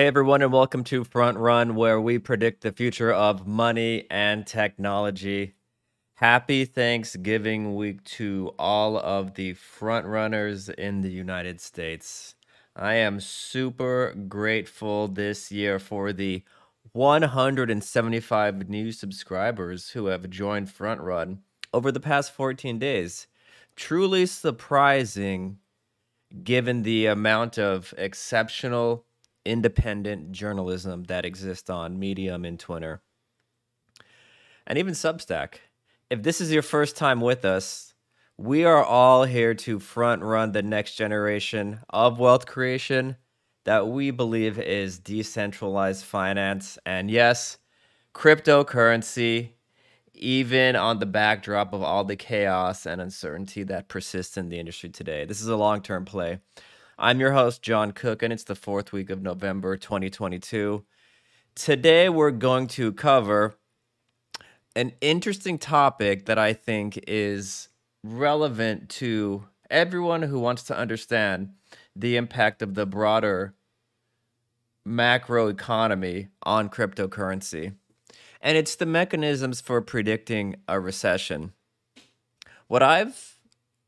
Hey everyone, and welcome to Front Run, where we predict the future of money and technology. Happy Thanksgiving week to all of the front runners in the United States. I am super grateful this year for the 175 new subscribers who have joined Front Run over the past 14 days. Truly surprising given the amount of exceptional independent journalism that exists on Medium and Twitter. And even Substack. If this is your first time with us, we are all here to front run the next generation of wealth creation that we believe is decentralized finance. And yes, cryptocurrency, even on the backdrop of all the chaos and uncertainty that persists in the industry today. This is a long term play. I'm your host, John Cook, and it's the fourth week of November 2022. Today, we're going to cover an interesting topic that I think is relevant to everyone who wants to understand the impact of the broader macro economy on cryptocurrency. And it's the mechanisms for predicting a recession. What I've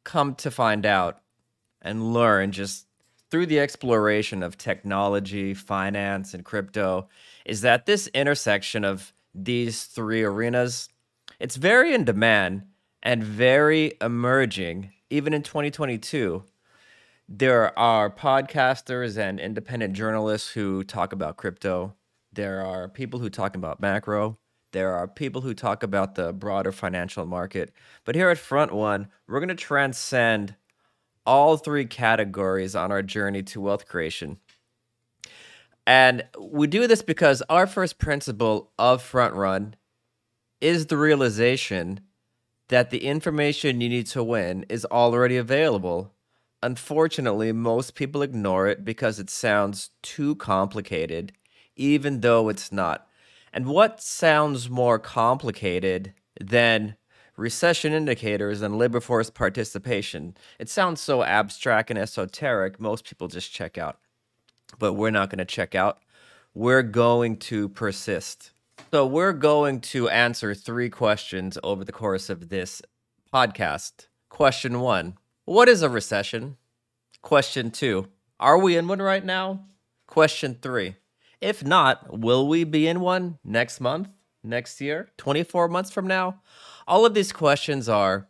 come to find out and learn just through the exploration of technology, finance, and crypto is that this intersection of these three arenas, it's very in demand and very emerging even in 2022. There are podcasters and independent journalists who talk about crypto. There are people who talk about macro. There are people who talk about the broader financial market. But here at Front Run, we're going to transcend all three categories on our journey to wealth creation. And we do this because our first principle of Front Run is the realization that the information you need to win is already available. Unfortunately, most people ignore it because it sounds too complicated, even though it's not. And what sounds more complicated than recession indicators, and labor force participation. It sounds so abstract and esoteric, most people just check out. But we're not going to check out. We're going to persist. So, we're going to answer three questions over the course of this podcast. Question one What is a recession? Question two Are we in one right now? Question three If not, will we be in one next month, next year, 24 months from now? All of these questions are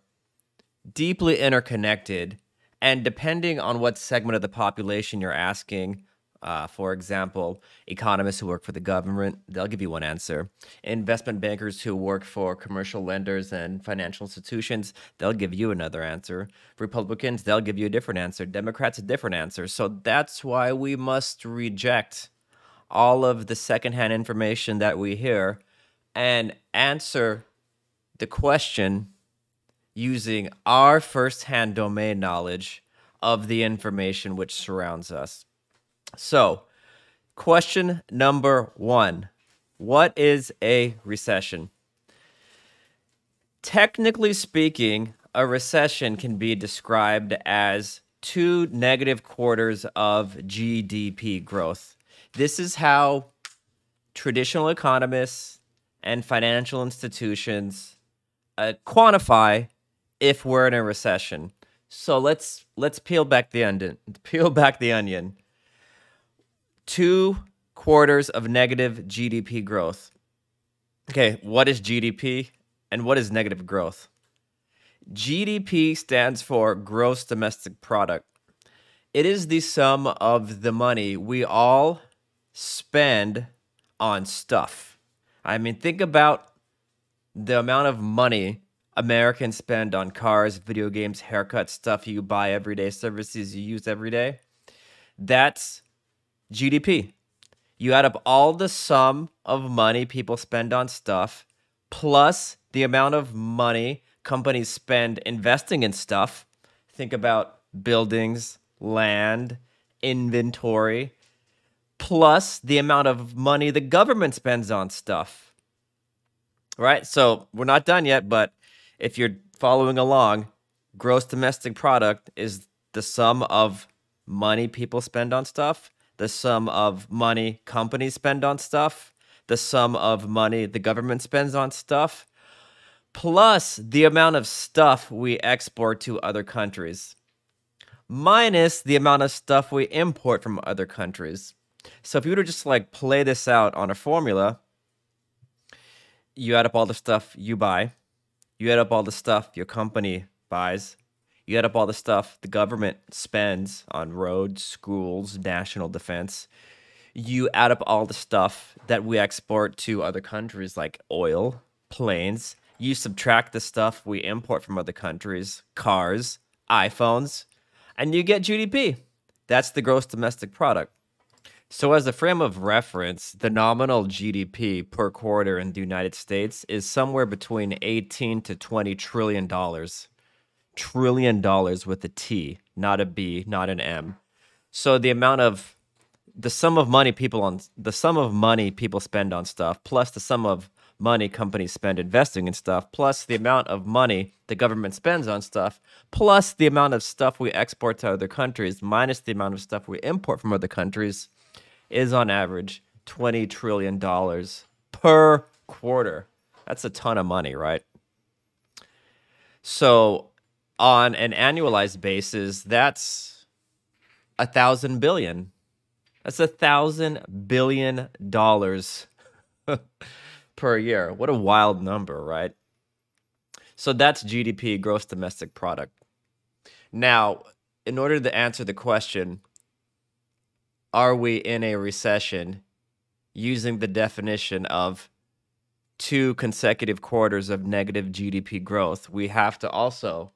deeply interconnected. And depending on what segment of the population you're asking, uh, for example, economists who work for the government, they'll give you one answer. Investment bankers who work for commercial lenders and financial institutions, they'll give you another answer. Republicans, they'll give you a different answer. Democrats, a different answer. So that's why we must reject all of the secondhand information that we hear and answer the question using our firsthand domain knowledge of the information which surrounds us. So, question number one What is a recession? Technically speaking, a recession can be described as two negative quarters of GDP growth. This is how traditional economists and financial institutions uh, quantify if we're in a recession. So let's let's peel back the onion. Peel back the onion. Two quarters of negative GDP growth. Okay, what is GDP and what is negative growth? GDP stands for gross domestic product. It is the sum of the money we all spend on stuff. I mean, think about the amount of money Americans spend on cars, video games, haircuts, stuff you buy every day, services you use every day, that's GDP. You add up all the sum of money people spend on stuff plus the amount of money companies spend investing in stuff. Think about buildings, land, inventory, plus the amount of money the government spends on stuff right? So we're not done yet, but if you're following along, gross domestic product is the sum of money people spend on stuff, the sum of money companies spend on stuff, the sum of money the government spends on stuff, plus the amount of stuff we export to other countries, minus the amount of stuff we import from other countries. So if you were to just like play this out on a formula, you add up all the stuff you buy, you add up all the stuff your company buys, you add up all the stuff the government spends on roads, schools, national defense. You add up all the stuff that we export to other countries like oil, planes. You subtract the stuff we import from other countries, cars, iPhones, and you get GDP. That's the gross domestic product. So, as a frame of reference, the nominal GDP per quarter in the United States is somewhere between 18 to 20 trillion dollars trillion dollars with a T, not a B, not an M. So the amount of the sum of money people on the sum of money people spend on stuff plus the sum of money companies spend investing in stuff plus the amount of money the government spends on stuff plus the amount of stuff we export to other countries minus the amount of stuff we import from other countries is on average 20 trillion dollars per quarter. That's a ton of money, right? So on an annualized basis, that's a thousand billion. That's a thousand billion dollars per year. What a wild number, right? So that's GDP, gross domestic product. Now, in order to answer the question, are we in a recession using the definition of two consecutive quarters of negative GDP growth, we have to also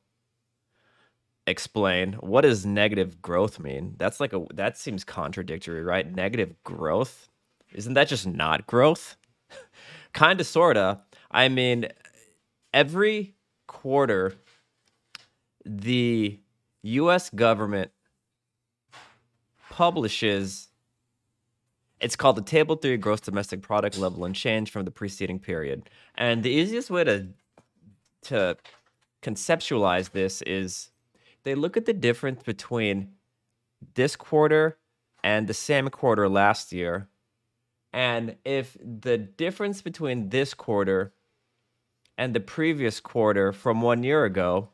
explain what does negative growth mean? That's like a that seems contradictory, right? Negative growth? Isn't that just not growth? kind of sorta. I mean, every quarter the US government publishes it's called the table 3 gross domestic product level and change from the preceding period. And the easiest way to to conceptualize this is they look at the difference between this quarter and the same quarter last year. And if the difference between this quarter and the previous quarter from one year ago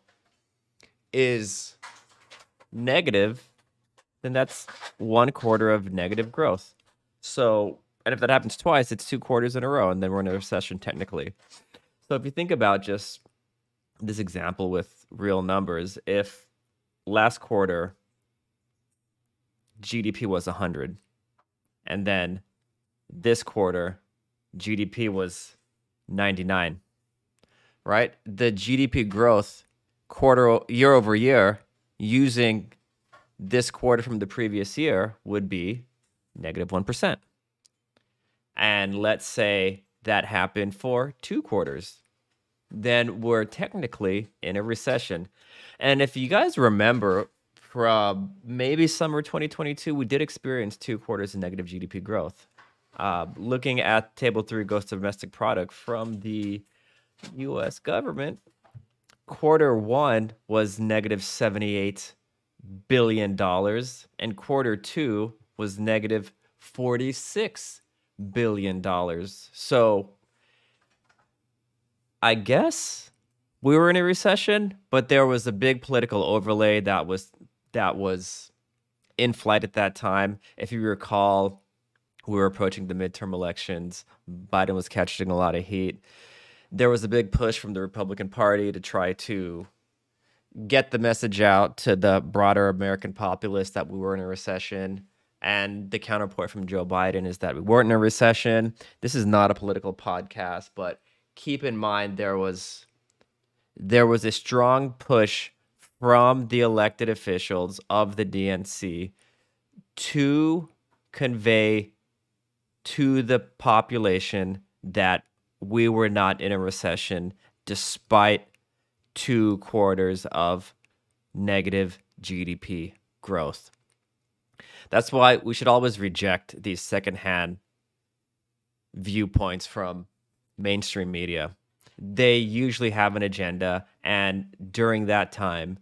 is negative, then that's one quarter of negative growth. So, and if that happens twice, it's two quarters in a row, and then we're in a recession technically. So, if you think about just this example with real numbers, if last quarter GDP was 100 and then this quarter GDP was 99 right the GDP growth quarter year over year using this quarter from the previous year would be negative 1 and let's say that happened for two quarters then we're technically in a recession and if you guys remember from maybe summer 2022, we did experience two quarters of negative GDP growth. Uh, looking at table three gross domestic product from the US government, quarter one was negative 78 billion dollars and quarter two was negative 46 billion dollars. So I guess we were in a recession, but there was a big political overlay that was that was in flight at that time. If you recall, we were approaching the midterm elections. Biden was catching a lot of heat. There was a big push from the Republican Party to try to get the message out to the broader American populace that we were in a recession. And the counterpoint from Joe Biden is that we weren't in a recession. This is not a political podcast, but keep in mind there was there was a strong push from the elected officials of the DNC to convey to the population that we were not in a recession despite two quarters of negative GDP growth. That's why we should always reject these secondhand viewpoints from mainstream media they usually have an agenda and during that time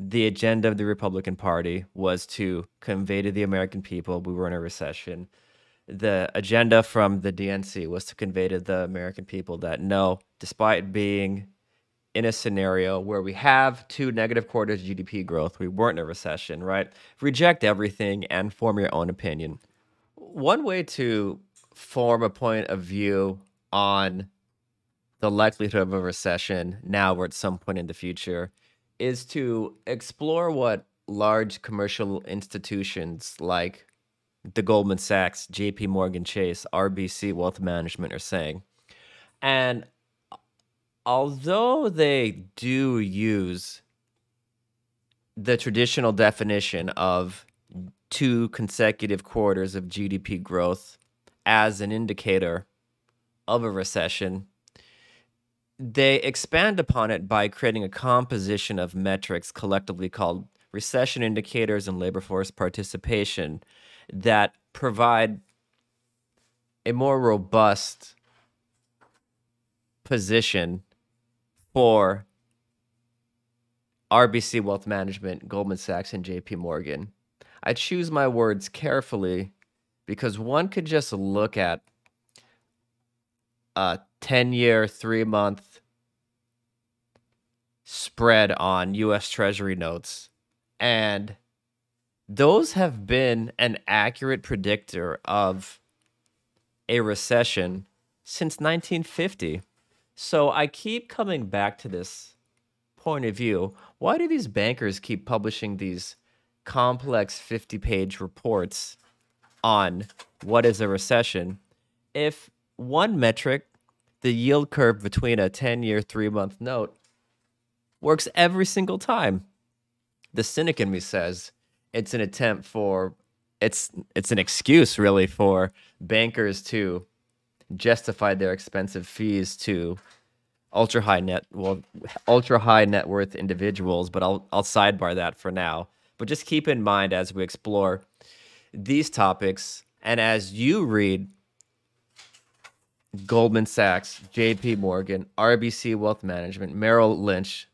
the agenda of the Republican Party was to convey to the American people we were in a recession. The agenda from the DNC was to convey to the American people that no, despite being in a scenario where we have two negative quarters GDP growth, we weren't in a recession, right? Reject everything and form your own opinion. One way to form a point of view on the likelihood of a recession now or at some point in the future is to explore what large commercial institutions like the Goldman Sachs, JP Morgan Chase, RBC Wealth Management are saying. And although they do use the traditional definition of two consecutive quarters of GDP growth as an indicator of a recession, they expand upon it by creating a composition of metrics collectively called recession indicators and labor force participation that provide a more robust position for RBC Wealth Management, Goldman Sachs, and JP Morgan. I choose my words carefully because one could just look at a 10 year, three month spread on US Treasury notes. And those have been an accurate predictor of a recession since 1950. So I keep coming back to this point of view. Why do these bankers keep publishing these complex 50 page reports on what is a recession if one metric, the yield curve between a 10 year, three month note, works every single time? The cynic in me says it's an attempt for it's it's an excuse really for bankers to justified their expensive fees to ultra high net well ultra high net worth individuals, but I'll I'll sidebar that for now. But just keep in mind as we explore these topics and as you read Goldman Sachs, JP Morgan, RBC Wealth Management, Merrill Lynch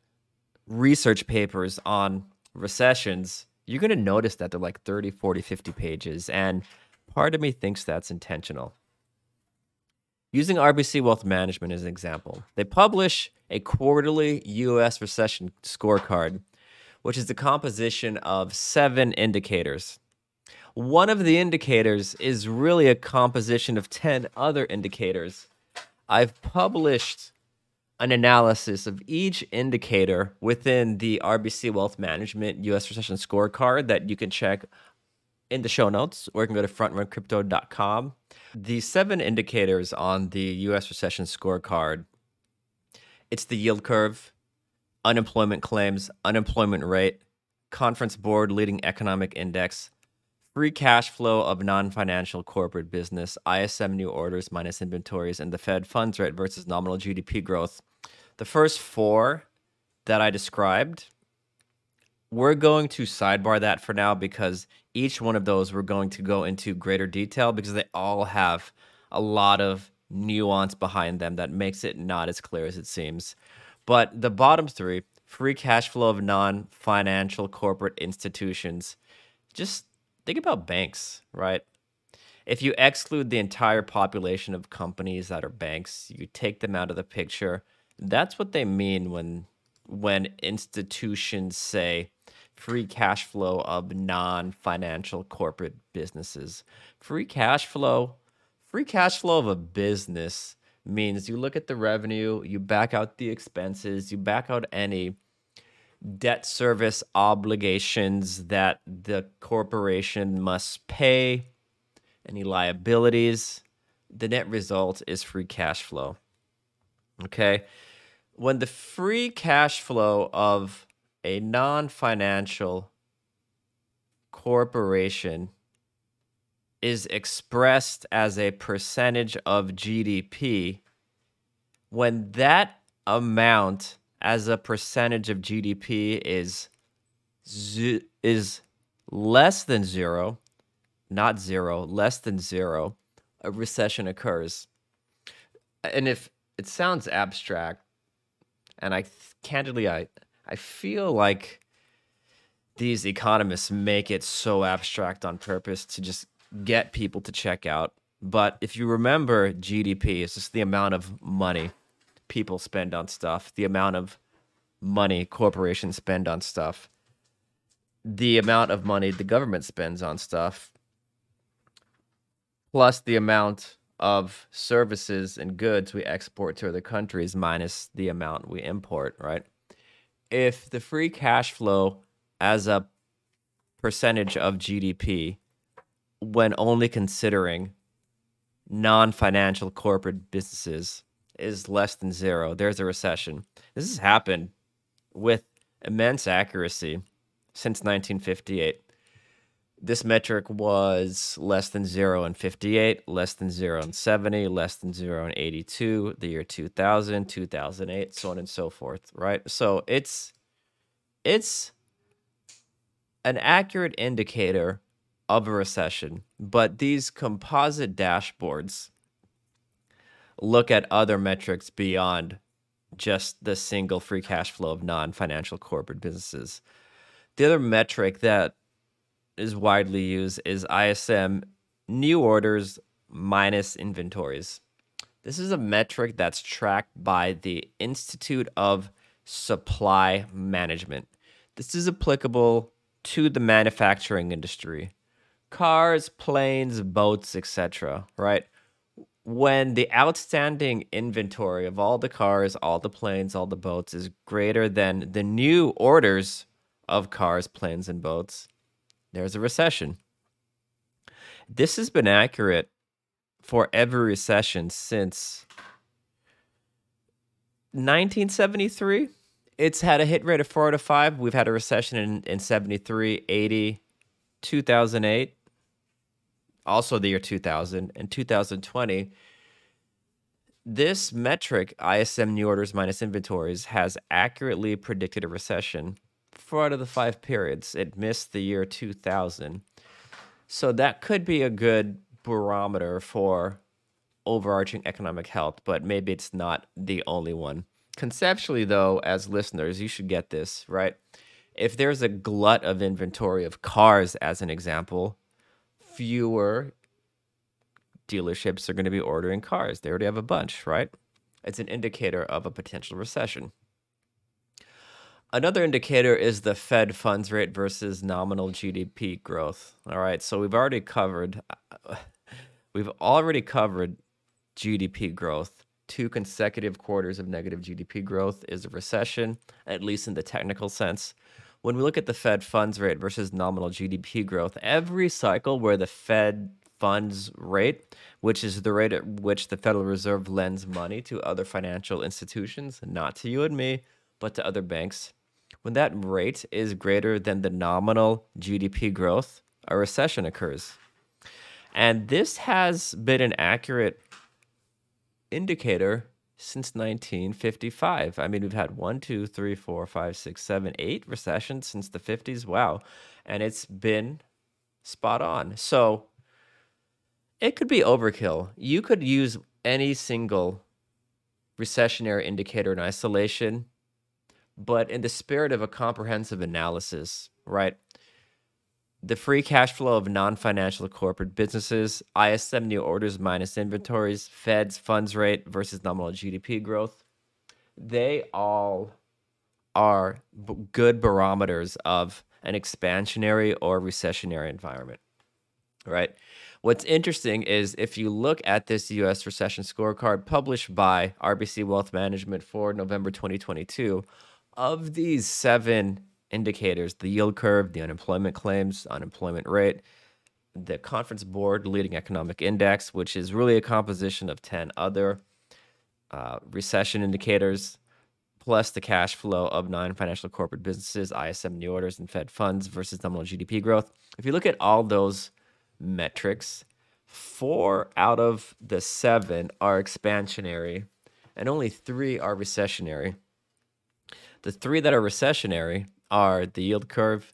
research papers on recessions, you're going to notice that they're like 30, 40, 50 pages and part of me thinks that's intentional. Using RBC Wealth Management as an example, they publish a quarterly US recession scorecard, which is the composition of seven indicators. One of the indicators is really a composition of 10 other indicators. I've published an analysis of each indicator within the RBC Wealth Management US Recession Scorecard that you can check in the show notes, or you can go to frontruncrypto.com. The seven indicators on the US recession scorecard it's the yield curve, unemployment claims, unemployment rate, conference board leading economic index, free cash flow of non financial corporate business, ISM new orders minus inventories, and the Fed funds rate versus nominal GDP growth. The first four that I described we're going to sidebar that for now because each one of those we're going to go into greater detail because they all have a lot of nuance behind them that makes it not as clear as it seems. But the bottom three free cash flow of non financial corporate institutions just think about banks, right? If you exclude the entire population of companies that are banks, you take them out of the picture. That's what they mean when when institutions say free cash flow of non-financial corporate businesses. Free cash flow, free cash flow of a business means you look at the revenue, you back out the expenses, you back out any debt service obligations that the corporation must pay, any liabilities. The net result is free cash flow. Okay? When the free cash flow of a non financial corporation is expressed as a percentage of GDP, when that amount as a percentage of GDP is is less than zero, not zero, less than zero, a recession occurs. And if it sounds abstract, and I candidly I I feel like these economists make it so abstract on purpose to just get people to check out. But if you remember, GDP is just the amount of money people spend on stuff, the amount of money corporations spend on stuff, the amount of money the government spends on stuff, plus the amount of services and goods we export to other countries minus the amount we import, right? If the free cash flow as a percentage of GDP when only considering non-financial corporate businesses is less than zero, there's a recession. This has happened with immense accuracy since 1958. This metric was less than zero in 58, less than zero in 70, less than zero in 82, the year 2000, 2008, so on and so forth, right? So it's it's an accurate indicator of a recession, but these composite dashboards look at other metrics beyond just the single free cash flow of non financial corporate businesses. The other metric that is widely used is ISM new orders minus inventories. This is a metric that's tracked by the Institute of Supply Management. This is applicable to the manufacturing industry cars, planes, boats, etc., right? When the outstanding inventory of all the cars, all the planes, all the boats is greater than the new orders of cars, planes, and boats, there's a recession. This has been accurate for every recession since 1973 it's had a hit rate of four out of five. We've had a recession in, in 73, 80, 2008, also the year 2000, and 2020. This metric, ISM new orders minus inventories, has accurately predicted a recession four out of the five periods. It missed the year 2000. So that could be a good barometer for overarching economic health, but maybe it's not the only one conceptually though as listeners you should get this right if there's a glut of inventory of cars as an example fewer dealerships are going to be ordering cars they already have a bunch right it's an indicator of a potential recession another indicator is the fed funds rate versus nominal gdp growth all right so we've already covered we've already covered gdp growth two consecutive quarters of negative GDP growth is a recession, at least in the technical sense. When we look at the Fed funds rate versus nominal GDP growth, every cycle where the Fed funds rate, which is the rate at which the Federal Reserve lends money to other financial institutions, not to you and me, but to other banks, when that rate is greater than the nominal GDP growth, a recession occurs. And this has been an accurate indicator since 1955. I mean, we've had one, two, three, four, five, six, seven, eight recessions since the 50s. Wow. And it's been spot on. So it could be overkill. You could use any single recessionary indicator in isolation, but in the spirit of a comprehensive analysis, right? the free cash flow of non-financial corporate businesses, ISM new orders minus inventories, Fed's funds rate versus nominal GDP growth, they all are b- good barometers of an expansionary or recessionary environment. Right? What's interesting is if you look at this US recession scorecard published by RBC Wealth Management for November 2022, of these seven indicators the yield curve, the unemployment claims, unemployment rate, the Conference Board Leading Economic Index, which is really a composition of 10 other uh, recession indicators, plus the cash flow of non financial corporate businesses, ISM new orders, and Fed funds versus nominal GDP growth. If you look at all those metrics, four out of the seven are expansionary, and only three are recessionary. The three that are recessionary are the yield curve,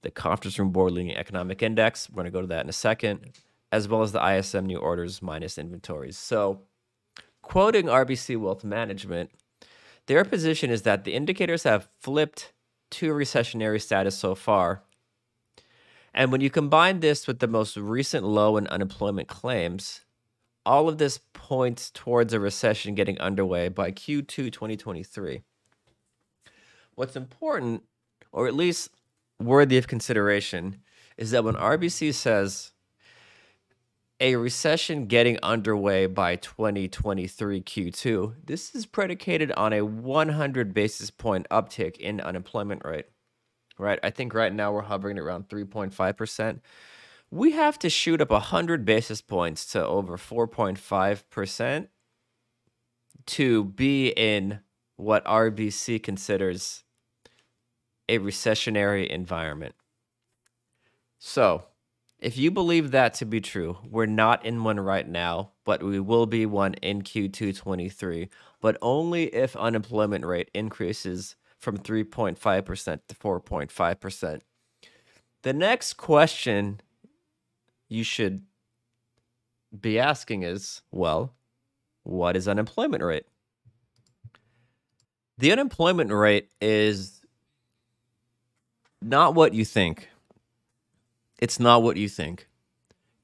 the conference room board leading economic index. We're going to go to that in a second, as well as the ISM new orders minus inventories. So, quoting RBC Wealth Management, their position is that the indicators have flipped to recessionary status so far. And when you combine this with the most recent low in unemployment claims, all of this points towards a recession getting underway by Q2 2023. What's important, or at least worthy of consideration, is that when RBC says a recession getting underway by 2023 Q2, this is predicated on a 100 basis point uptick in unemployment rate. Right? I think right now we're hovering around 3.5%. We have to shoot up 100 basis points to over 4.5% to be in what RBC considers a recessionary environment. So, if you believe that to be true, we're not in one right now, but we will be one in Q2 23, but only if unemployment rate increases from 3.5% to 4.5%. The next question you should be asking is, well, what is unemployment rate? The unemployment rate is not what you think. It's not what you think.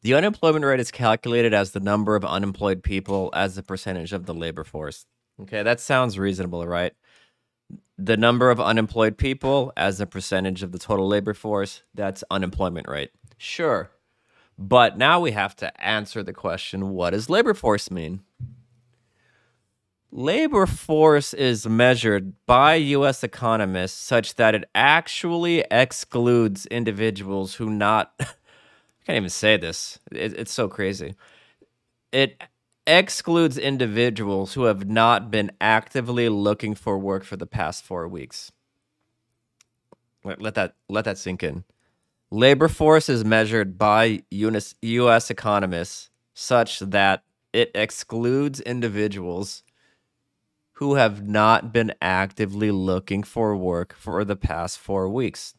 The unemployment rate is calculated as the number of unemployed people as a percentage of the labor force. Okay, that sounds reasonable, right? The number of unemployed people as a percentage of the total labor force, that's unemployment rate. Sure. But now we have to answer the question what does labor force mean? Labor force is measured by US economists such that it actually excludes individuals who not I can't even say this. It, it's so crazy. It excludes individuals who have not been actively looking for work for the past 4 weeks. Let, let that let that sink in. Labor force is measured by US economists such that it excludes individuals who have not been actively looking for work for the past four weeks.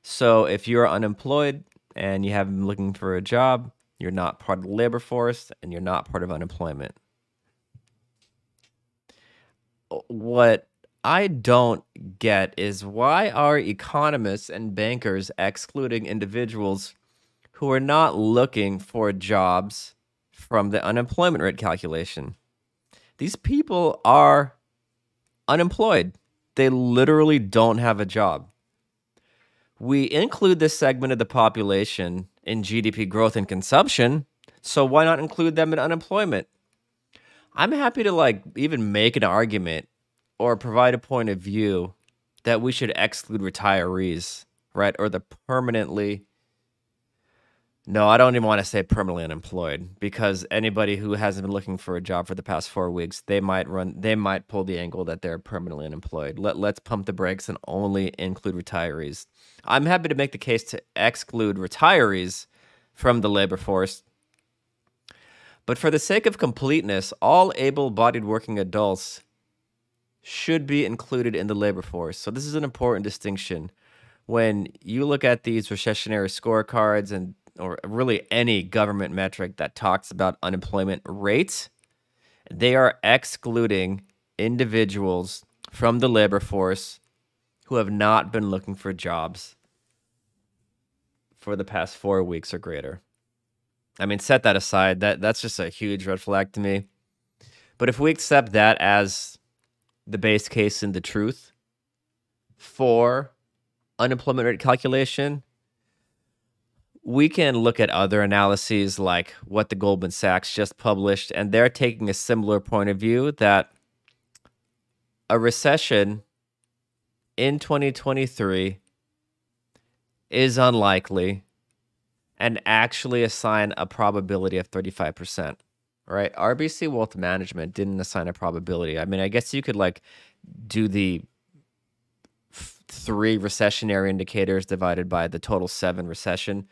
So if you're unemployed and you haven't been looking for a job, you're not part of the labor force and you're not part of unemployment. What I don't get is why are economists and bankers excluding individuals who are not looking for jobs from the unemployment rate calculation? These people are unemployed. They literally don't have a job. We include this segment of the population in GDP growth and consumption, so why not include them in unemployment? I'm happy to like even make an argument or provide a point of view that we should exclude retirees, right? Or the permanently no, I don't even want to say permanently unemployed because anybody who hasn't been looking for a job for the past four weeks, they might run, they might pull the angle that they're permanently unemployed. Let let's pump the brakes and only include retirees. I'm happy to make the case to exclude retirees from the labor force. But for the sake of completeness, all able-bodied working adults should be included in the labor force. So this is an important distinction. When you look at these recessionary scorecards and or really any government metric that talks about unemployment rates, they are excluding individuals from the labor force who have not been looking for jobs for the past four weeks or greater. I mean, set that aside. That that's just a huge red flag to me. But if we accept that as the base case and the truth for unemployment rate calculation, we can look at other analyses like what the Goldman Sachs just published, and they're taking a similar point of view that a recession in 2023 is unlikely and actually assign a probability of 35%. Right? RBC Wealth Management didn't assign a probability. I mean, I guess you could like do the three recessionary indicators divided by the total seven recession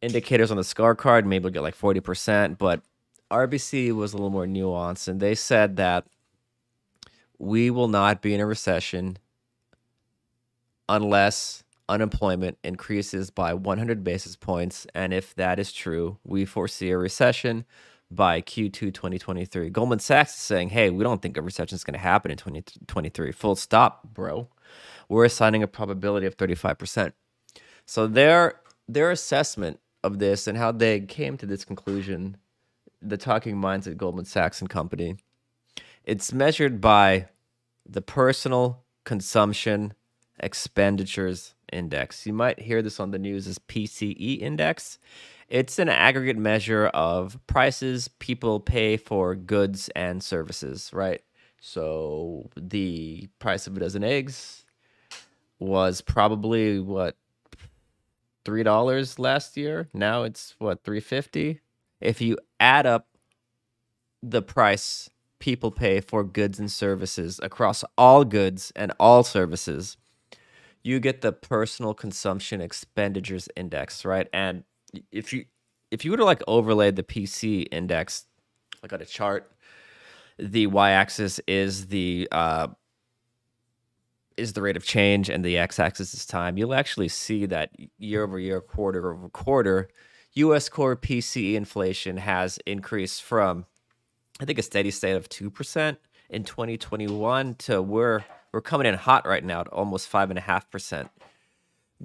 indicators on the scorecard, maybe we'll get like 40%, but RBC was a little more nuanced and they said that we will not be in a recession unless unemployment increases by 100 basis points. And if that is true, we foresee a recession by Q2 2023. Goldman Sachs is saying, hey, we don't think a recession is going to happen in 2023. Full stop, bro. we're assigning a probability of 35%. So their their assessment of this and how they came to this conclusion, the talking minds at Goldman Sachs and Company, it's measured by the personal consumption expenditures index. You might hear this on the news as PCE index. It's an aggregate measure of prices people pay for goods and services, right? So the price of a dozen eggs was probably what three dollars last year. Now it's what three fifty. If you add up the price people pay for goods and services across all goods and all services, you get the personal consumption expenditures index, right? And if you if you were to like overlay the PC index like on a chart, the y-axis is the uh, is the rate of change and the x-axis is time. You'll actually see that year over year, quarter over quarter, U.S. core PCE inflation has increased from I think a steady state of two percent in 2021 to we're we're coming in hot right now at almost five and a half percent.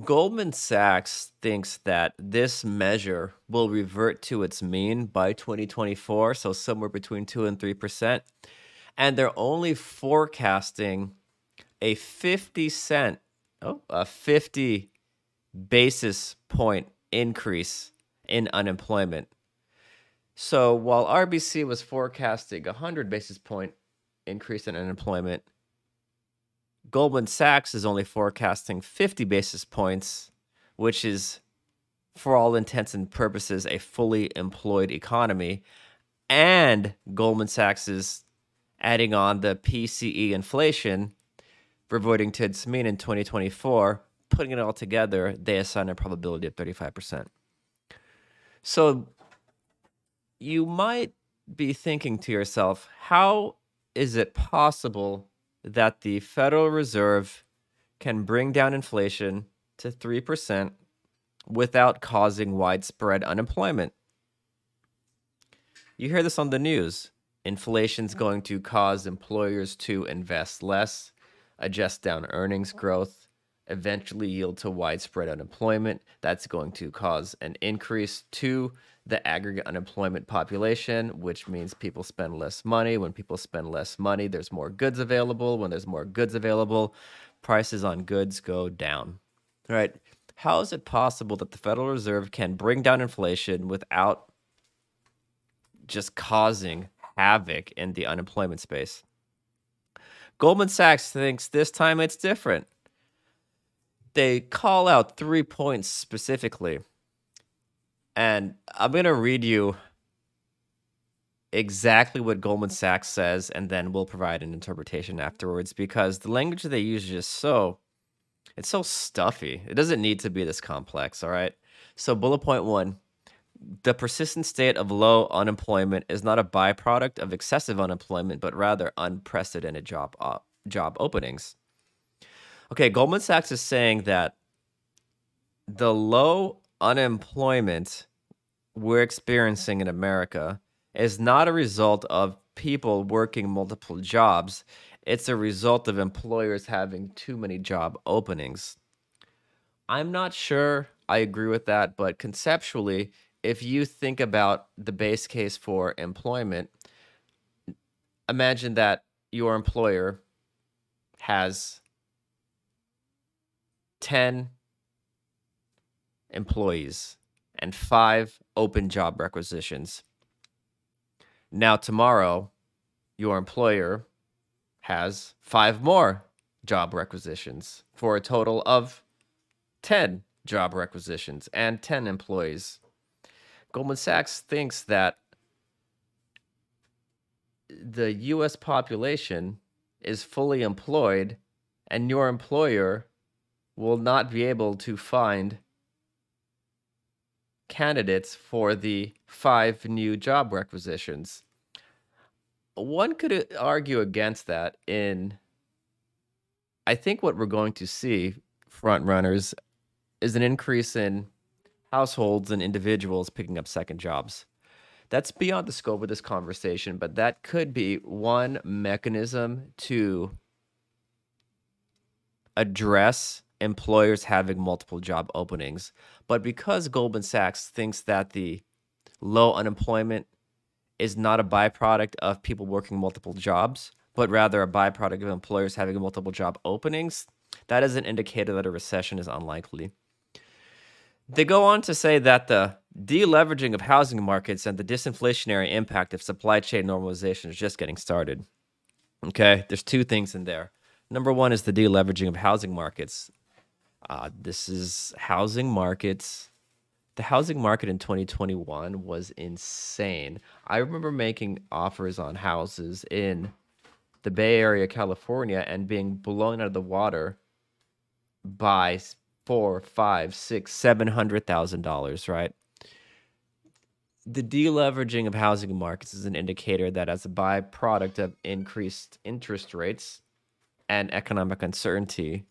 Goldman Sachs thinks that this measure will revert to its mean by 2024, so somewhere between 2 and 3%. And they're only forecasting a 50 cent, oh, a 50 basis point increase in unemployment. So while RBC was forecasting a 100 basis point increase in unemployment, Goldman Sachs is only forecasting 50 basis points, which is, for all intents and purposes, a fully employed economy. And Goldman Sachs is adding on the PCE inflation, reverting to its mean in 2024. Putting it all together, they assign a probability of 35%. So you might be thinking to yourself, how is it possible that the Federal Reserve can bring down inflation to 3% without causing widespread unemployment. You hear this on the news. Inflation's going to cause employers to invest less, adjust down earnings growth, eventually yield to widespread unemployment. That's going to cause an increase to the aggregate unemployment population, which means people spend less money. When people spend less money, there's more goods available. When there's more goods available, prices on goods go down. All right. How is it possible that the Federal Reserve can bring down inflation without just causing havoc in the unemployment space? Goldman Sachs thinks this time it's different. They call out three points specifically and I'm going to read you exactly what Goldman Sachs says, and then we'll provide an interpretation afterwards because the language they use is just so it's so stuffy. It doesn't need to be this complex, all right? So bullet point 1, the persistent state of low unemployment is not a byproduct of excessive unemployment, but rather unprecedented job op- job openings. Okay, Goldman Sachs is saying that the low unemployment we're experiencing in America is not a result of people working multiple jobs. It's a result of employers having too many job openings. I'm not sure I agree with that, but conceptually, if you think about the base case for employment, imagine that your employer has 10 employees and five open job requisitions. Now, tomorrow, your employer has five more job requisitions for a total of 10 job requisitions and 10 employees. Goldman Sachs thinks that the US population is fully employed and your employer will not be able to find candidates for the five new job requisitions. One could argue against that in I think what we're going to see front runners is an increase in households and individuals picking up second jobs. That's beyond the scope of this conversation, but that could be one mechanism to address employers having multiple job openings. But because Goldman Sachs thinks that the low unemployment is not a byproduct of people working multiple jobs, but rather a byproduct of employers having multiple job openings, that is an indicator that a recession is unlikely. They go on to say that the deleveraging of housing markets and the disinflationary impact of supply chain normalization is just getting started. Okay, there's two things in there. Number one is the deleveraging of housing markets. Uh, this is housing markets. The housing market in 2021 was insane. I remember making offers on houses in the Bay Area, California, and being blown out of the water by four, five, six, seven hundred thousand dollars, right? The deleveraging of housing markets is an indicator that, as a byproduct of increased interest rates and economic uncertainty,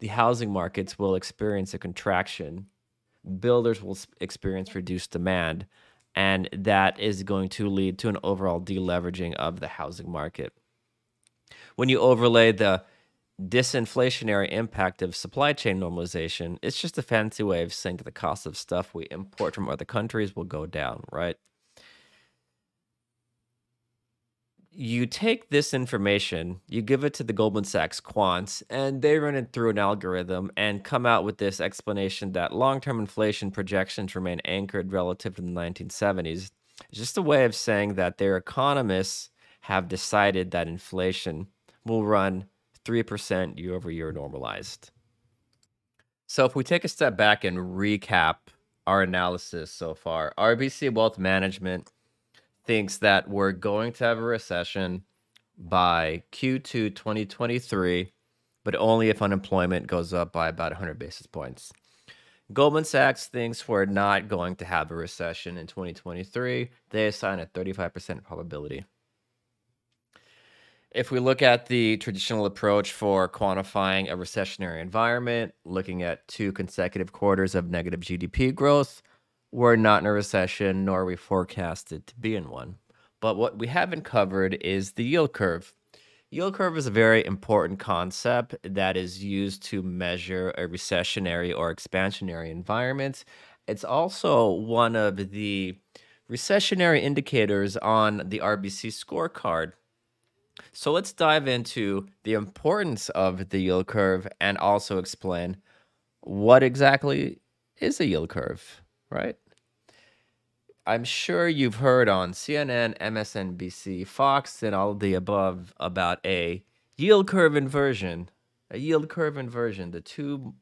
the housing markets will experience a contraction. Builders will experience reduced demand, and that is going to lead to an overall deleveraging of the housing market. When you overlay the disinflationary impact of supply chain normalization, it's just a fancy way of saying that the cost of stuff we import from other countries will go down, right? You take this information, you give it to the Goldman Sachs quants, and they run it through an algorithm and come out with this explanation that long term inflation projections remain anchored relative to the 1970s. It's just a way of saying that their economists have decided that inflation will run 3% year over year normalized. So if we take a step back and recap our analysis so far, RBC Wealth Management thinks that we're going to have a recession by Q2 2023, but only if unemployment goes up by about 100 basis points. Goldman Sachs thinks we're not going to have a recession in 2023. They assign a 35% probability. If we look at the traditional approach for quantifying a recessionary environment, looking at two consecutive quarters of negative GDP growth, we're not in a recession, nor are we forecasted to be in one. But what we haven't covered is the yield curve. Yield curve is a very important concept that is used to measure a recessionary or expansionary environment. It's also one of the recessionary indicators on the RBC scorecard. So let's dive into the importance of the yield curve and also explain what exactly is a yield curve, right? I'm sure you've heard on CNN, MSNBC, Fox, and all the above about a yield curve inversion. A yield curve inversion. The two,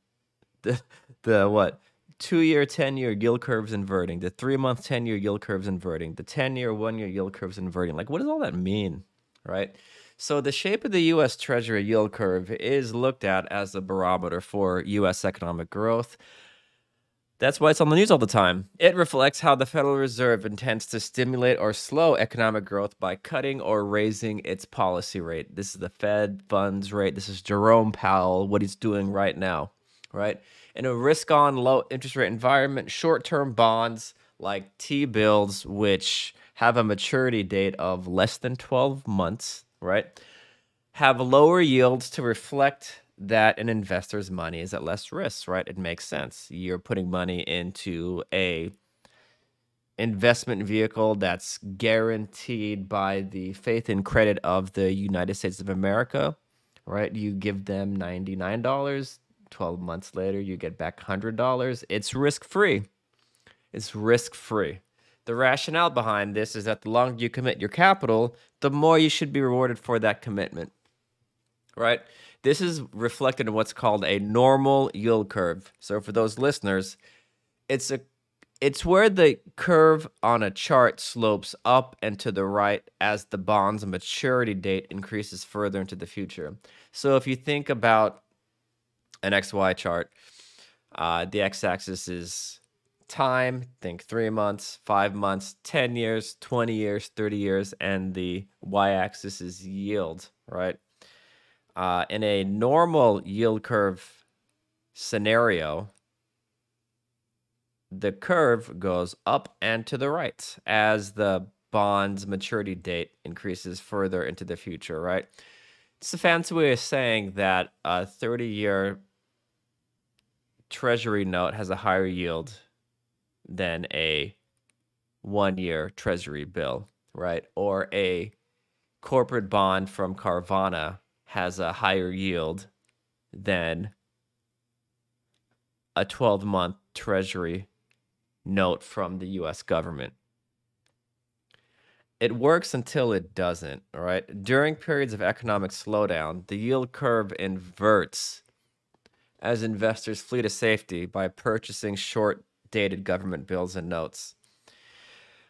the the what? Two year, ten year yield curves inverting. The three month, ten year yield curves inverting. The ten year, one year yield curves inverting. Like, what does all that mean, right? So the shape of the U.S. Treasury yield curve is looked at as a barometer for U.S. economic growth. That's why it's on the news all the time. It reflects how the Federal Reserve intends to stimulate or slow economic growth by cutting or raising its policy rate. This is the Fed funds rate. This is Jerome Powell, what he's doing right now, right? In a risk on low interest rate environment, short term bonds like T bills, which have a maturity date of less than 12 months, right, have lower yields to reflect that an investor's money is at less risk, right? It makes sense. You're putting money into a investment vehicle that's guaranteed by the faith and credit of the United States of America, right? You give them $99, 12 months later you get back $100. It's risk-free. It's risk-free. The rationale behind this is that the longer you commit your capital, the more you should be rewarded for that commitment. Right? This is reflected in what's called a normal yield curve. So for those listeners, it's a it's where the curve on a chart slopes up and to the right as the bond's maturity date increases further into the future. So if you think about an XY chart, uh, the x axis is time, think three months, five months, 10 years, 20 years, 30 years, and the y axis is yield, right? Uh, in a normal yield curve scenario, the curve goes up and to the right as the bond's maturity date increases further into the future, right? It's a fancy way of saying that a 30 year treasury note has a higher yield than a one year treasury bill, right? Or a corporate bond from Carvana has a higher yield than a 12 month treasury note from the US government. It works until it doesn't, right? During periods of economic slowdown, the yield curve inverts as investors flee to safety by purchasing short dated government bills and notes.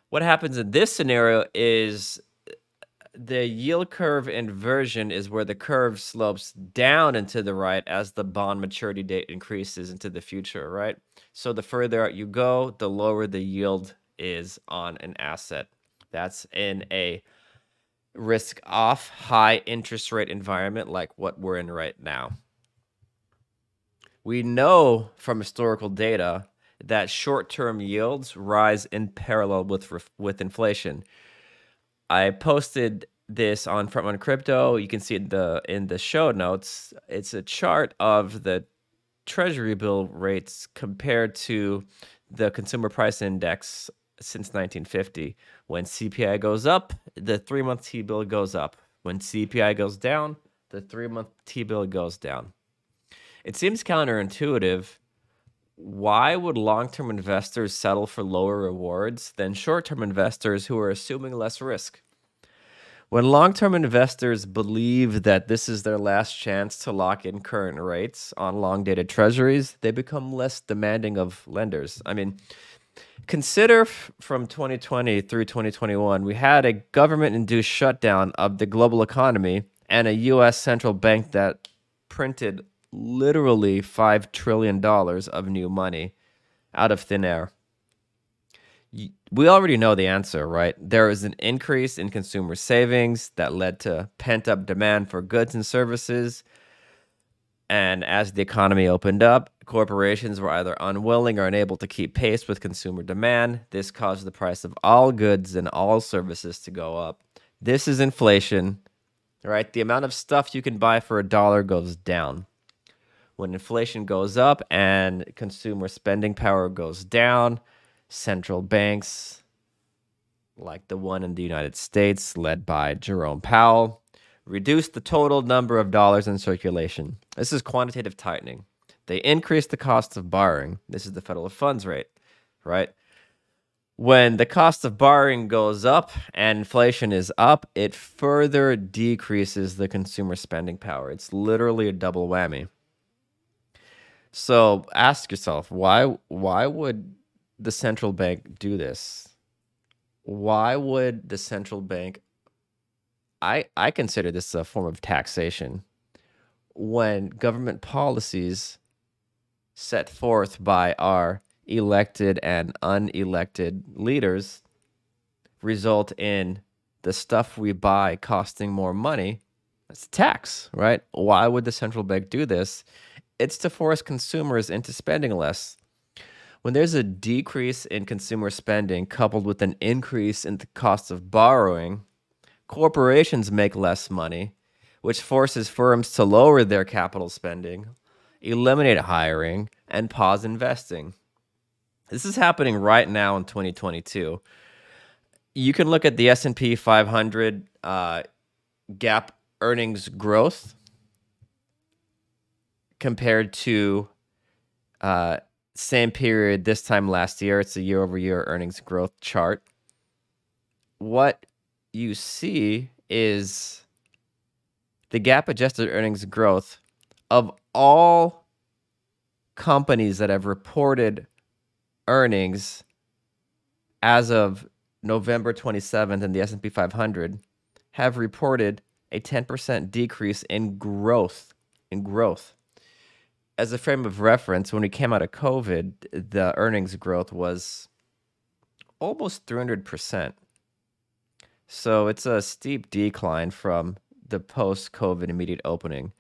What happens in this scenario is the yield curve inversion is where the curve slopes down and to the right as the bond maturity date increases into the future, right? So the further out you go, the lower the yield is on an asset. That's in a risk off high interest rate environment like what we're in right now. We know from historical data that short-term yields rise in parallel with with inflation. I posted this on Frontrun Crypto. You can see in the in the show notes. It's a chart of the treasury bill rates compared to the consumer price index since 1950. When CPI goes up, the 3-month T-bill goes up. When CPI goes down, the 3-month T-bill goes down. It seems counterintuitive. Why would long term investors settle for lower rewards than short term investors who are assuming less risk? When long term investors believe that this is their last chance to lock in current rates on long dated treasuries, they become less demanding of lenders. I mean, consider f- from 2020 through 2021, we had a government induced shutdown of the global economy and a US central bank that printed literally $5 trillion of new money out of thin air. We already know the answer, right? There was an increase in consumer savings that led to pent up demand for goods and services. And as the economy opened up, corporations were either unwilling or unable to keep pace with consumer demand. This caused the price of all goods and all services to go up. This is inflation, right? The amount of stuff you can buy for a dollar goes down when inflation goes up and consumer spending power goes down, central banks, like the one in the United States, led by Jerome Powell, reduce the total number of dollars in circulation. This is quantitative tightening. They increase the cost of borrowing. This is the federal funds rate, right? When the cost of borrowing goes up and inflation is up, it further decreases the consumer spending power. It's literally a double whammy. So ask yourself why why would the central bank do this? Why would the central bank I I consider this a form of taxation when government policies set forth by our elected and unelected leaders result in the stuff we buy costing more money. That's tax, right? Why would the central bank do this? It's to force consumers into spending less. When there's a decrease in consumer spending coupled with an increase in the cost of borrowing, corporations make less money, which forces firms to lower their capital spending, eliminate hiring, and pause investing. This is happening right now in 2022. You can look at the S&P 500 uh, GAAP earnings growth compared to uh, same period this time last year. It's a year over year earnings growth chart. What you see is the GAAP adjusted earnings growth of all companies that have reported earnings as of November 27th in the S&P 500 have reported a 10% decrease in growth in growth as a frame of reference, when we came out of COVID, the earnings growth was almost 300%. So it's a steep decline from the post-COVID immediate opening.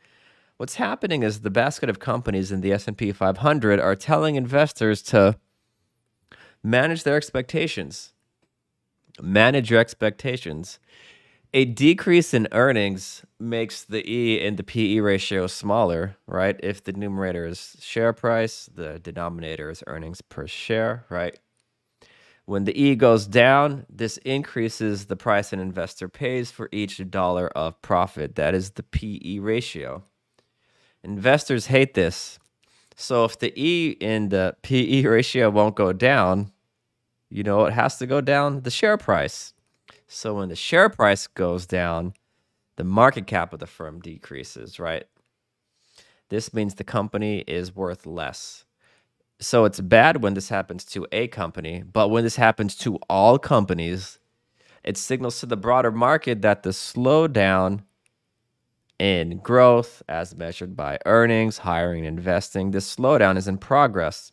What's happening is the basket of companies in the S&P 500 are telling investors to manage their expectations. Manage your expectations. A decrease in earnings makes the E in the PE ratio smaller, right? If the numerator is share price, the denominator is earnings per share, right? When the E goes down, this increases the price an investor pays for each dollar of profit. That is the PE ratio. Investors hate this. So if the E in the PE ratio won't go down, you know it has to go down? The share price. So when the share price goes down, the market cap of the firm decreases, right? This means the company is worth less. So it's bad when this happens to a company, but when this happens to all companies, it signals to the broader market that the slowdown in growth, as measured by earnings, hiring, investing, this slowdown is in progress.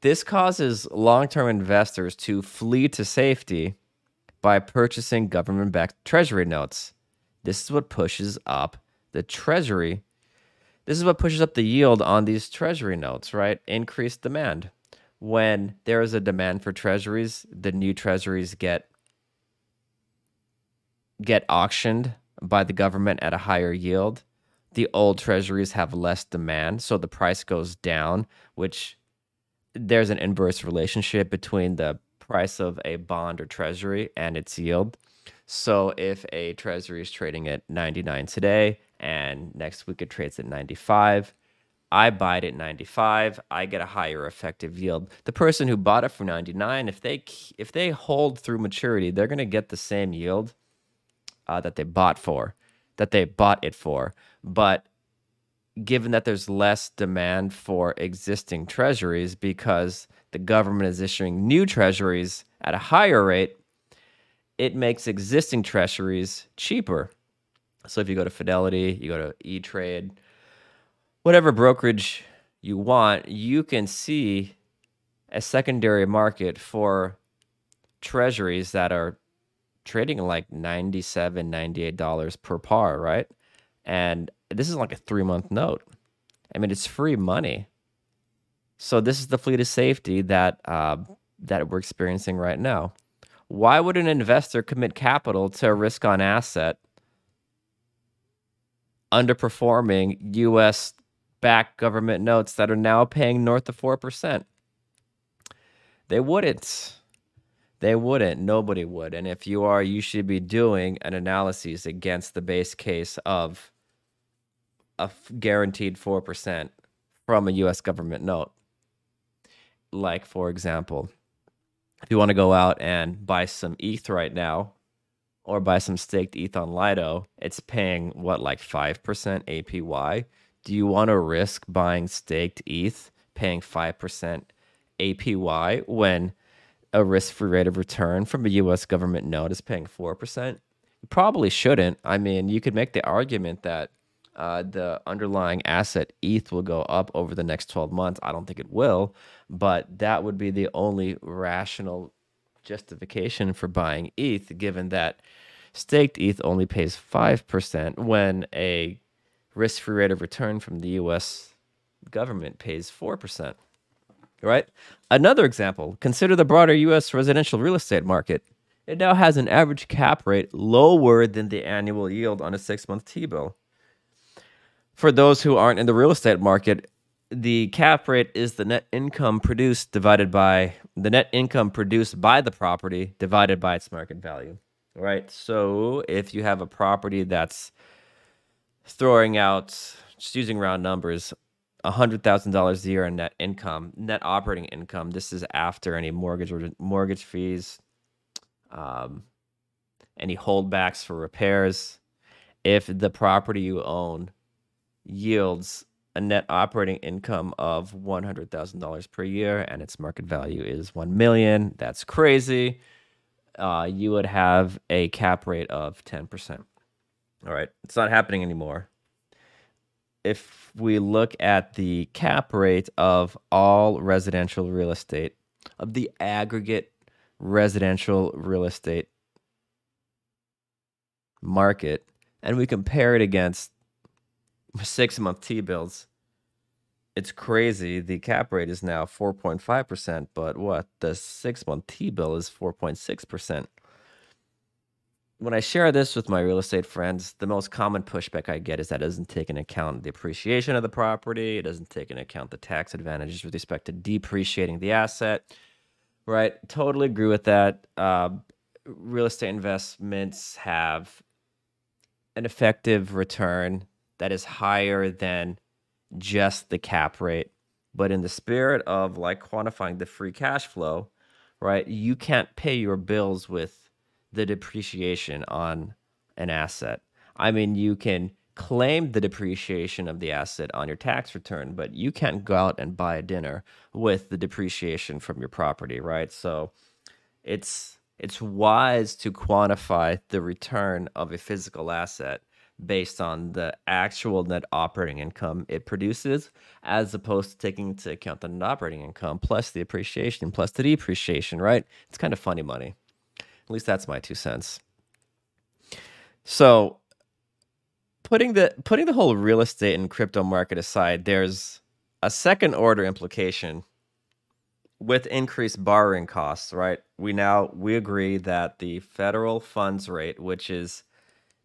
This causes long term investors to flee to safety by purchasing government backed treasury notes. This is what pushes up the treasury. This is what pushes up the yield on these treasury notes, right? Increased demand. When there is a demand for treasuries, the new treasuries get get auctioned by the government at a higher yield. The old treasuries have less demand, so the price goes down, which there's an inverse relationship between the price of a bond or treasury and its yield. So if a treasury is trading at 99 today and next week it trades at 95, I buy it at 95, I get a higher effective yield. The person who bought it for 99, if they if they hold through maturity, they're going to get the same yield uh, that they bought for, that they bought it for. But given that there's less demand for existing treasuries because the government is issuing new treasuries at a higher rate, it makes existing treasuries cheaper. So if you go to Fidelity, you go to E Trade, whatever brokerage you want, you can see a secondary market for treasuries that are trading like 97 $98 per par, right? And this is like a three month note. I mean, it's free money. So this is the fleet of safety that uh, that we're experiencing right now. Why would an investor commit capital to a risk on asset underperforming U.S. backed government notes that are now paying north of four percent? They wouldn't. They wouldn't. Nobody would. And if you are, you should be doing an analysis against the base case of a guaranteed 4% from a US government note like for example, if you want to go out and buy some ETH right now, or buy some staked ETH on Lido, it's paying what like five percent APY. Do you want to risk buying staked ETH paying five percent APY when a risk-free rate of return from a U.S. government note is paying four percent? You probably shouldn't. I mean, you could make the argument that uh, the underlying asset ETH will go up over the next 12 months. I don't think it will, but that would be the only rational justification for buying ETH, given that staked ETH only pays 5% when a risk free rate of return from the US government pays 4%. Right? Another example consider the broader US residential real estate market. It now has an average cap rate lower than the annual yield on a six month T bill for those who aren't in the real estate market, the cap rate is the net income produced divided by the net income produced by the property divided by its market value. Right? So if you have a property that's throwing out, just using round numbers, $100,000 a year in net income, net operating income, this is after any mortgage or mortgage fees, um, any holdbacks for repairs. If the property you own yields a net operating income of $100,000 per year and its market value is 1 million. That's crazy. Uh, you would have a cap rate of 10%. All right, it's not happening anymore. If we look at the cap rate of all residential real estate, of the aggregate residential real estate market, and we compare it against six month T bills. It's crazy. The cap rate is now 4.5%, but what? The six month T bill is 4.6%. when I share this with my real estate friends, the most common pushback I get is that it doesn't take into account the appreciation of the property. It doesn't take into account the tax advantages with respect to depreciating the asset. Right? Totally agree with that. Uh, real estate investments have an effective return that is higher than just the cap rate. But in the spirit of like quantifying the free cash flow, right, you can't pay your bills with the depreciation on an asset. I mean, you can claim the depreciation of the asset on your tax return, but you can't go out and buy a dinner with the depreciation from your property, right? So it's it's wise to quantify the return of a physical asset based on the actual net operating income it produces, as opposed to taking into account the net operating income plus the appreciation plus the depreciation, right? It's kind of funny money. At least that's my two cents. So putting the putting the whole real estate and crypto market aside, there's a second order implication with increased borrowing costs, right? We now we agree that the federal funds rate, which is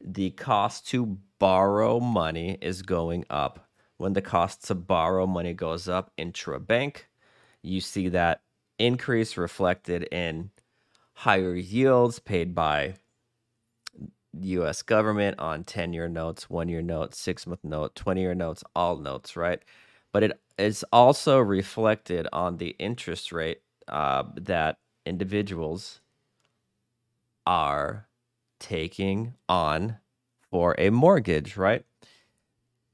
the cost to borrow money is going up. When the cost to borrow money goes up intra bank, you see that increase reflected in higher yields paid by US government on 10 year notes, one year notes, six month note, 20 year notes, all notes, right? But it is also reflected on the interest rate uh, that individuals are taking on for a mortgage, right?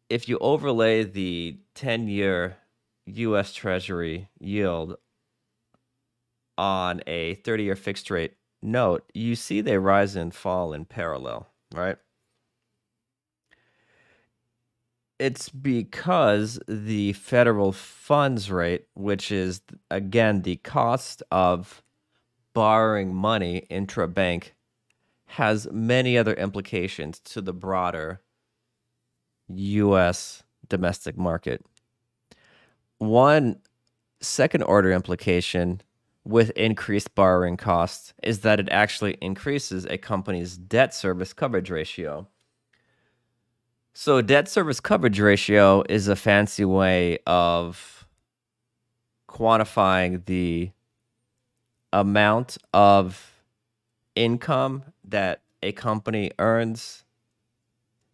If you overlay the 10 year US Treasury yield on a 30 year fixed rate note, you see they rise and fall in parallel, right? It's because the federal funds rate, which is again the cost of borrowing money intra bank, has many other implications to the broader US domestic market. One second order implication with increased borrowing costs is that it actually increases a company's debt service coverage ratio. So, debt service coverage ratio is a fancy way of quantifying the amount of income that a company earns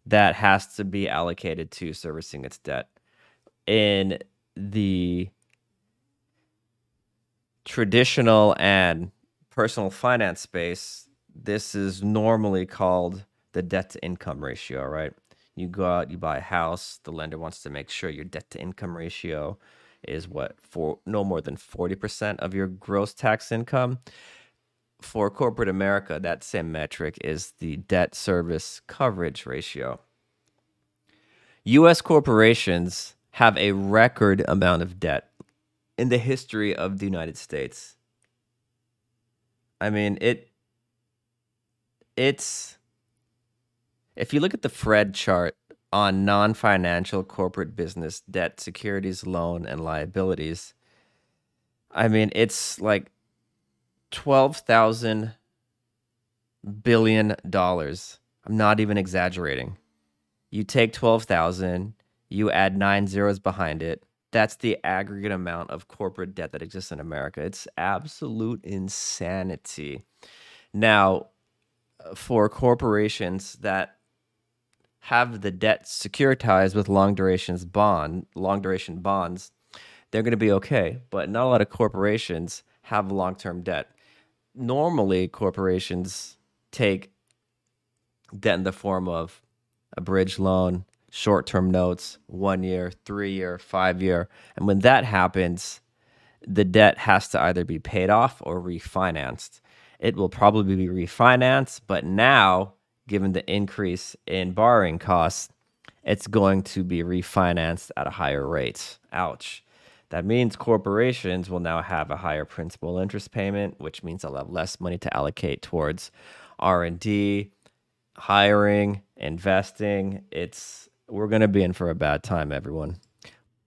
that has to be allocated to servicing its debt. In the traditional and personal finance space, this is normally called the debt to income ratio, right? You go out, you buy a house, the lender wants to make sure your debt to income ratio is what for no more than 40% of your gross tax income. For corporate America, that same metric is the debt service coverage ratio. US corporations have a record amount of debt in the history of the United States. I mean, it it's if you look at the Fred chart on non-financial corporate business debt, securities, loan, and liabilities, I mean, it's like 12,000 billion dollars. I'm not even exaggerating. You take 12,000, you add 9 zeros behind it, that's the aggregate amount of corporate debt that exists in America. It's absolute insanity. Now, for corporations that have the debt securitized with long durations bond, long duration bonds, they're going to be okay. But not a lot of corporations have long-term debt. Normally, corporations take debt in the form of a bridge loan, short term notes, one year, three year, five year. And when that happens, the debt has to either be paid off or refinanced. It will probably be refinanced, but now, given the increase in borrowing costs, it's going to be refinanced at a higher rate. Ouch. That means corporations will now have a higher principal interest payment, which means they'll have less money to allocate towards R&D, hiring, investing. It's we're going to be in for a bad time, everyone.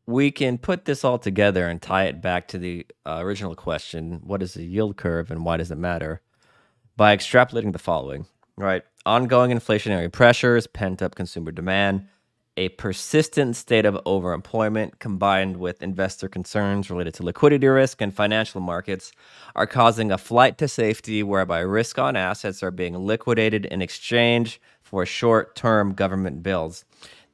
We can put this all together and tie it back to the uh, original question what is the yield curve and why does it matter? By extrapolating the following right? Ongoing inflationary pressures, pent up consumer demand, a persistent state of overemployment combined with investor concerns related to liquidity risk and financial markets are causing a flight to safety whereby risk on assets are being liquidated in exchange for short term government bills.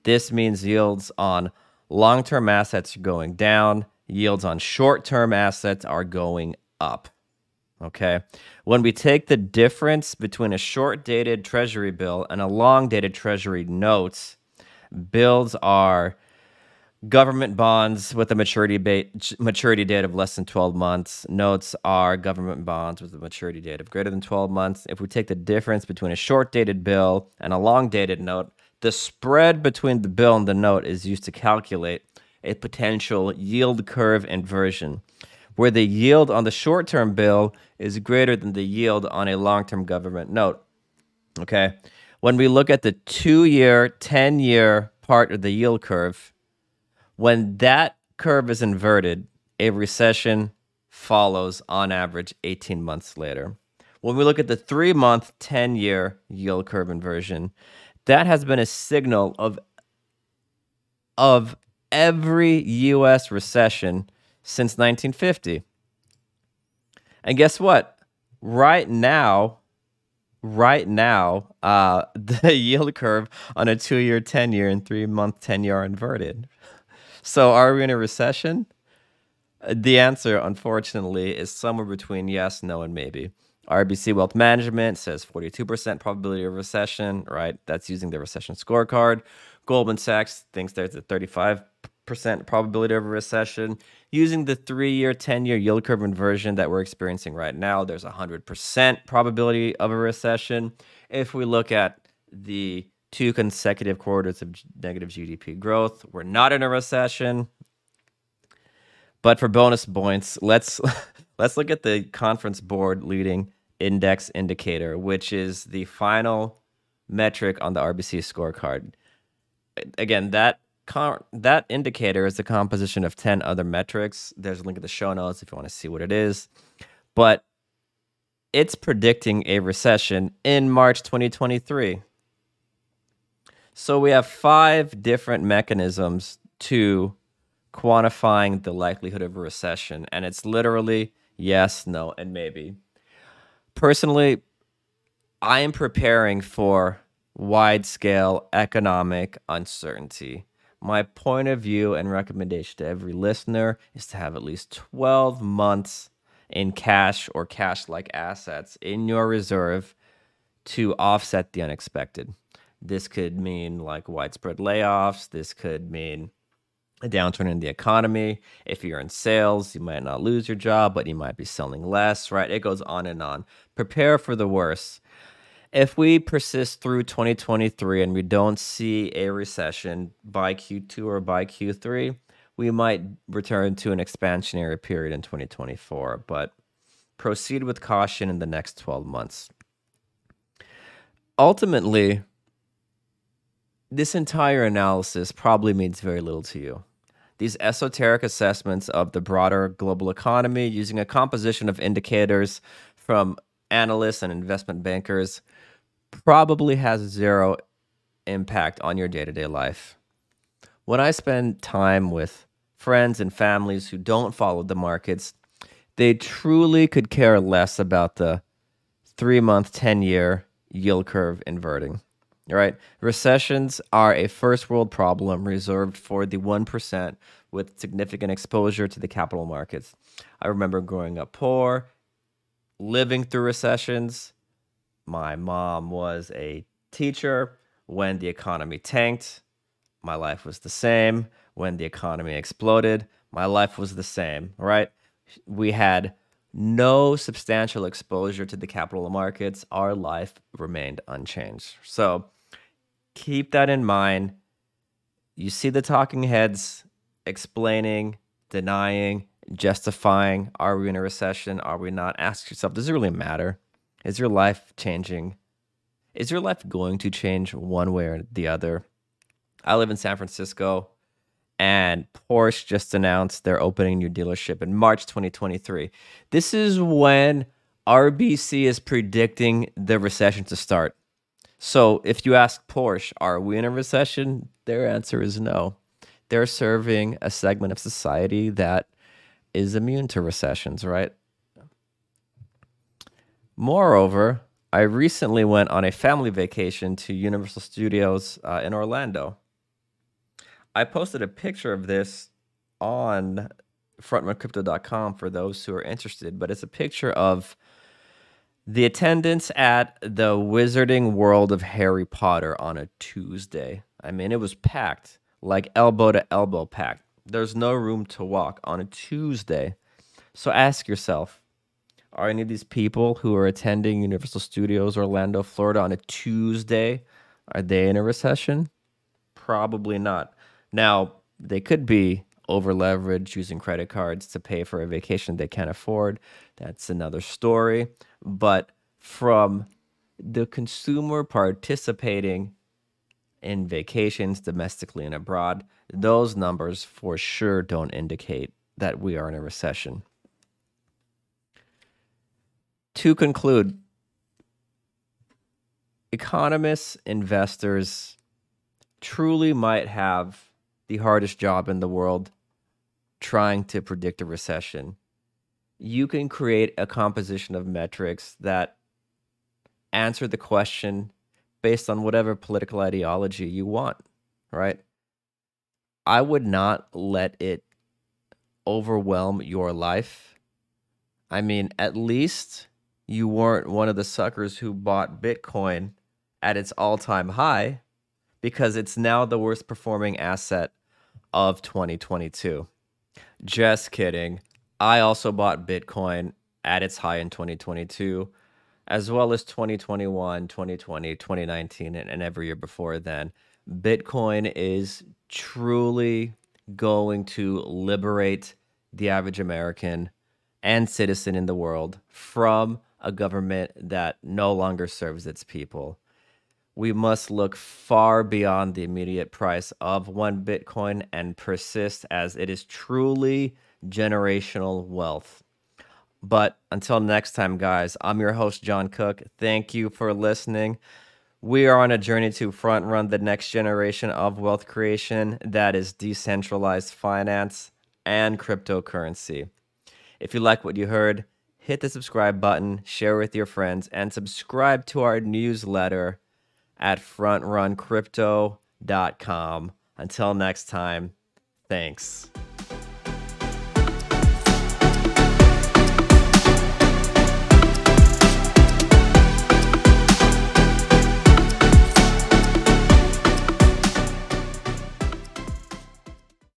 This means yields on long term assets are going down, yields on short term assets are going up. Okay. When we take the difference between a short dated treasury bill and a long dated treasury notes, Bills are government bonds with a maturity ba- maturity date of less than 12 months. Notes are government bonds with a maturity date of greater than 12 months. If we take the difference between a short dated bill and a long dated note, the spread between the bill and the note is used to calculate a potential yield curve inversion, where the yield on the short term bill is greater than the yield on a long term government note. Okay when we look at the two year, 10 year part of the yield curve, when that curve is inverted, a recession follows on average 18 months later. When we look at the three month, 10 year yield curve inversion, that has been a signal of, of every US recession since 1950. And guess what? Right now, right now, uh, the yield curve on a two year, 10 year, and three month 10 year are inverted. So, are we in a recession? Uh, the answer, unfortunately, is somewhere between yes, no, and maybe. RBC Wealth Management says 42% probability of recession, right? That's using the recession scorecard. Goldman Sachs thinks there's a 35% probability of a recession. Using the three year, 10 year yield curve inversion that we're experiencing right now, there's a 100% probability of a recession. If we look at the two consecutive quarters of negative GDP growth, we're not in a recession. But for bonus points, let's let's look at the conference board leading index indicator, which is the final metric on the RBC scorecard. Again, that that indicator is the composition of 10 other metrics. There's a link in the show notes if you want to see what it is. But it's predicting a recession in March 2023. So we have five different mechanisms to quantifying the likelihood of a recession. And it's literally yes, no, and maybe. Personally, I am preparing for wide scale economic uncertainty. My point of view and recommendation to every listener is to have at least 12 months in cash or cash like assets in your reserve to offset the unexpected. This could mean like widespread layoffs. This could mean a downturn in the economy. If you're in sales, you might not lose your job, but you might be selling less, right? It goes on and on. Prepare for the worst if we persist through 2023 and we don't see a recession by Q2 or by Q3, we might return to an expansionary period in 2024, but proceed with caution in the next 12 months. Ultimately, this entire analysis probably means very little to you. These esoteric assessments of the broader global economy using a composition of indicators from analysts and investment bankers probably has zero impact on your day to day life. When I spend time with friends and families who don't follow the markets, they truly could care less about the three month, 10 year yield curve inverting. Right? Recessions are a first world problem reserved for the 1% with significant exposure to the capital markets. I remember growing up poor, living through recessions, my mom was a teacher. When the economy tanked, my life was the same. When the economy exploded, my life was the same, right? We had no substantial exposure to the capital markets. Our life remained unchanged. So keep that in mind. You see the talking heads explaining, denying, justifying are we in a recession? Are we not? Ask yourself, does it really matter? Is your life changing? Is your life going to change one way or the other? I live in San Francisco and Porsche just announced they're opening a new dealership in March 2023. This is when RBC is predicting the recession to start. So if you ask Porsche, are we in a recession? Their answer is no. They're serving a segment of society that is immune to recessions, right? Moreover, I recently went on a family vacation to Universal Studios uh, in Orlando. I posted a picture of this on frontrunCrypto.com for those who are interested, but it's a picture of the attendance at the Wizarding World of Harry Potter on a Tuesday. I mean, it was packed, like elbow to elbow packed. There's no room to walk on a Tuesday. So ask yourself are any of these people who are attending Universal Studios Orlando, Florida on a Tuesday, are they in a recession? Probably not. Now, they could be over leveraged using credit cards to pay for a vacation they can't afford. That's another story. But from the consumer participating in vacations domestically and abroad, those numbers for sure don't indicate that we are in a recession. To conclude, economists, investors truly might have the hardest job in the world trying to predict a recession. You can create a composition of metrics that answer the question based on whatever political ideology you want, right? I would not let it overwhelm your life. I mean, at least you weren't one of the suckers who bought Bitcoin at its all time high because it's now the worst performing asset of 2022. Just kidding. I also bought Bitcoin at its high in 2022, as well as 2021, 2020, 2019, and, every year before then. Bitcoin is truly going to liberate the average American and citizen in the world from a government that no longer serves its people. We must look far beyond the immediate price of one Bitcoin and persist as it is truly generational wealth. But until next time, guys, I'm your host, John Cook. Thank you for listening. We are on a journey to front run the next generation of wealth creation that is decentralized finance and cryptocurrency. If you like what you heard, hit the subscribe button, share with your friends, and subscribe to our newsletter at frontruncrypto.com. Until next time, thanks.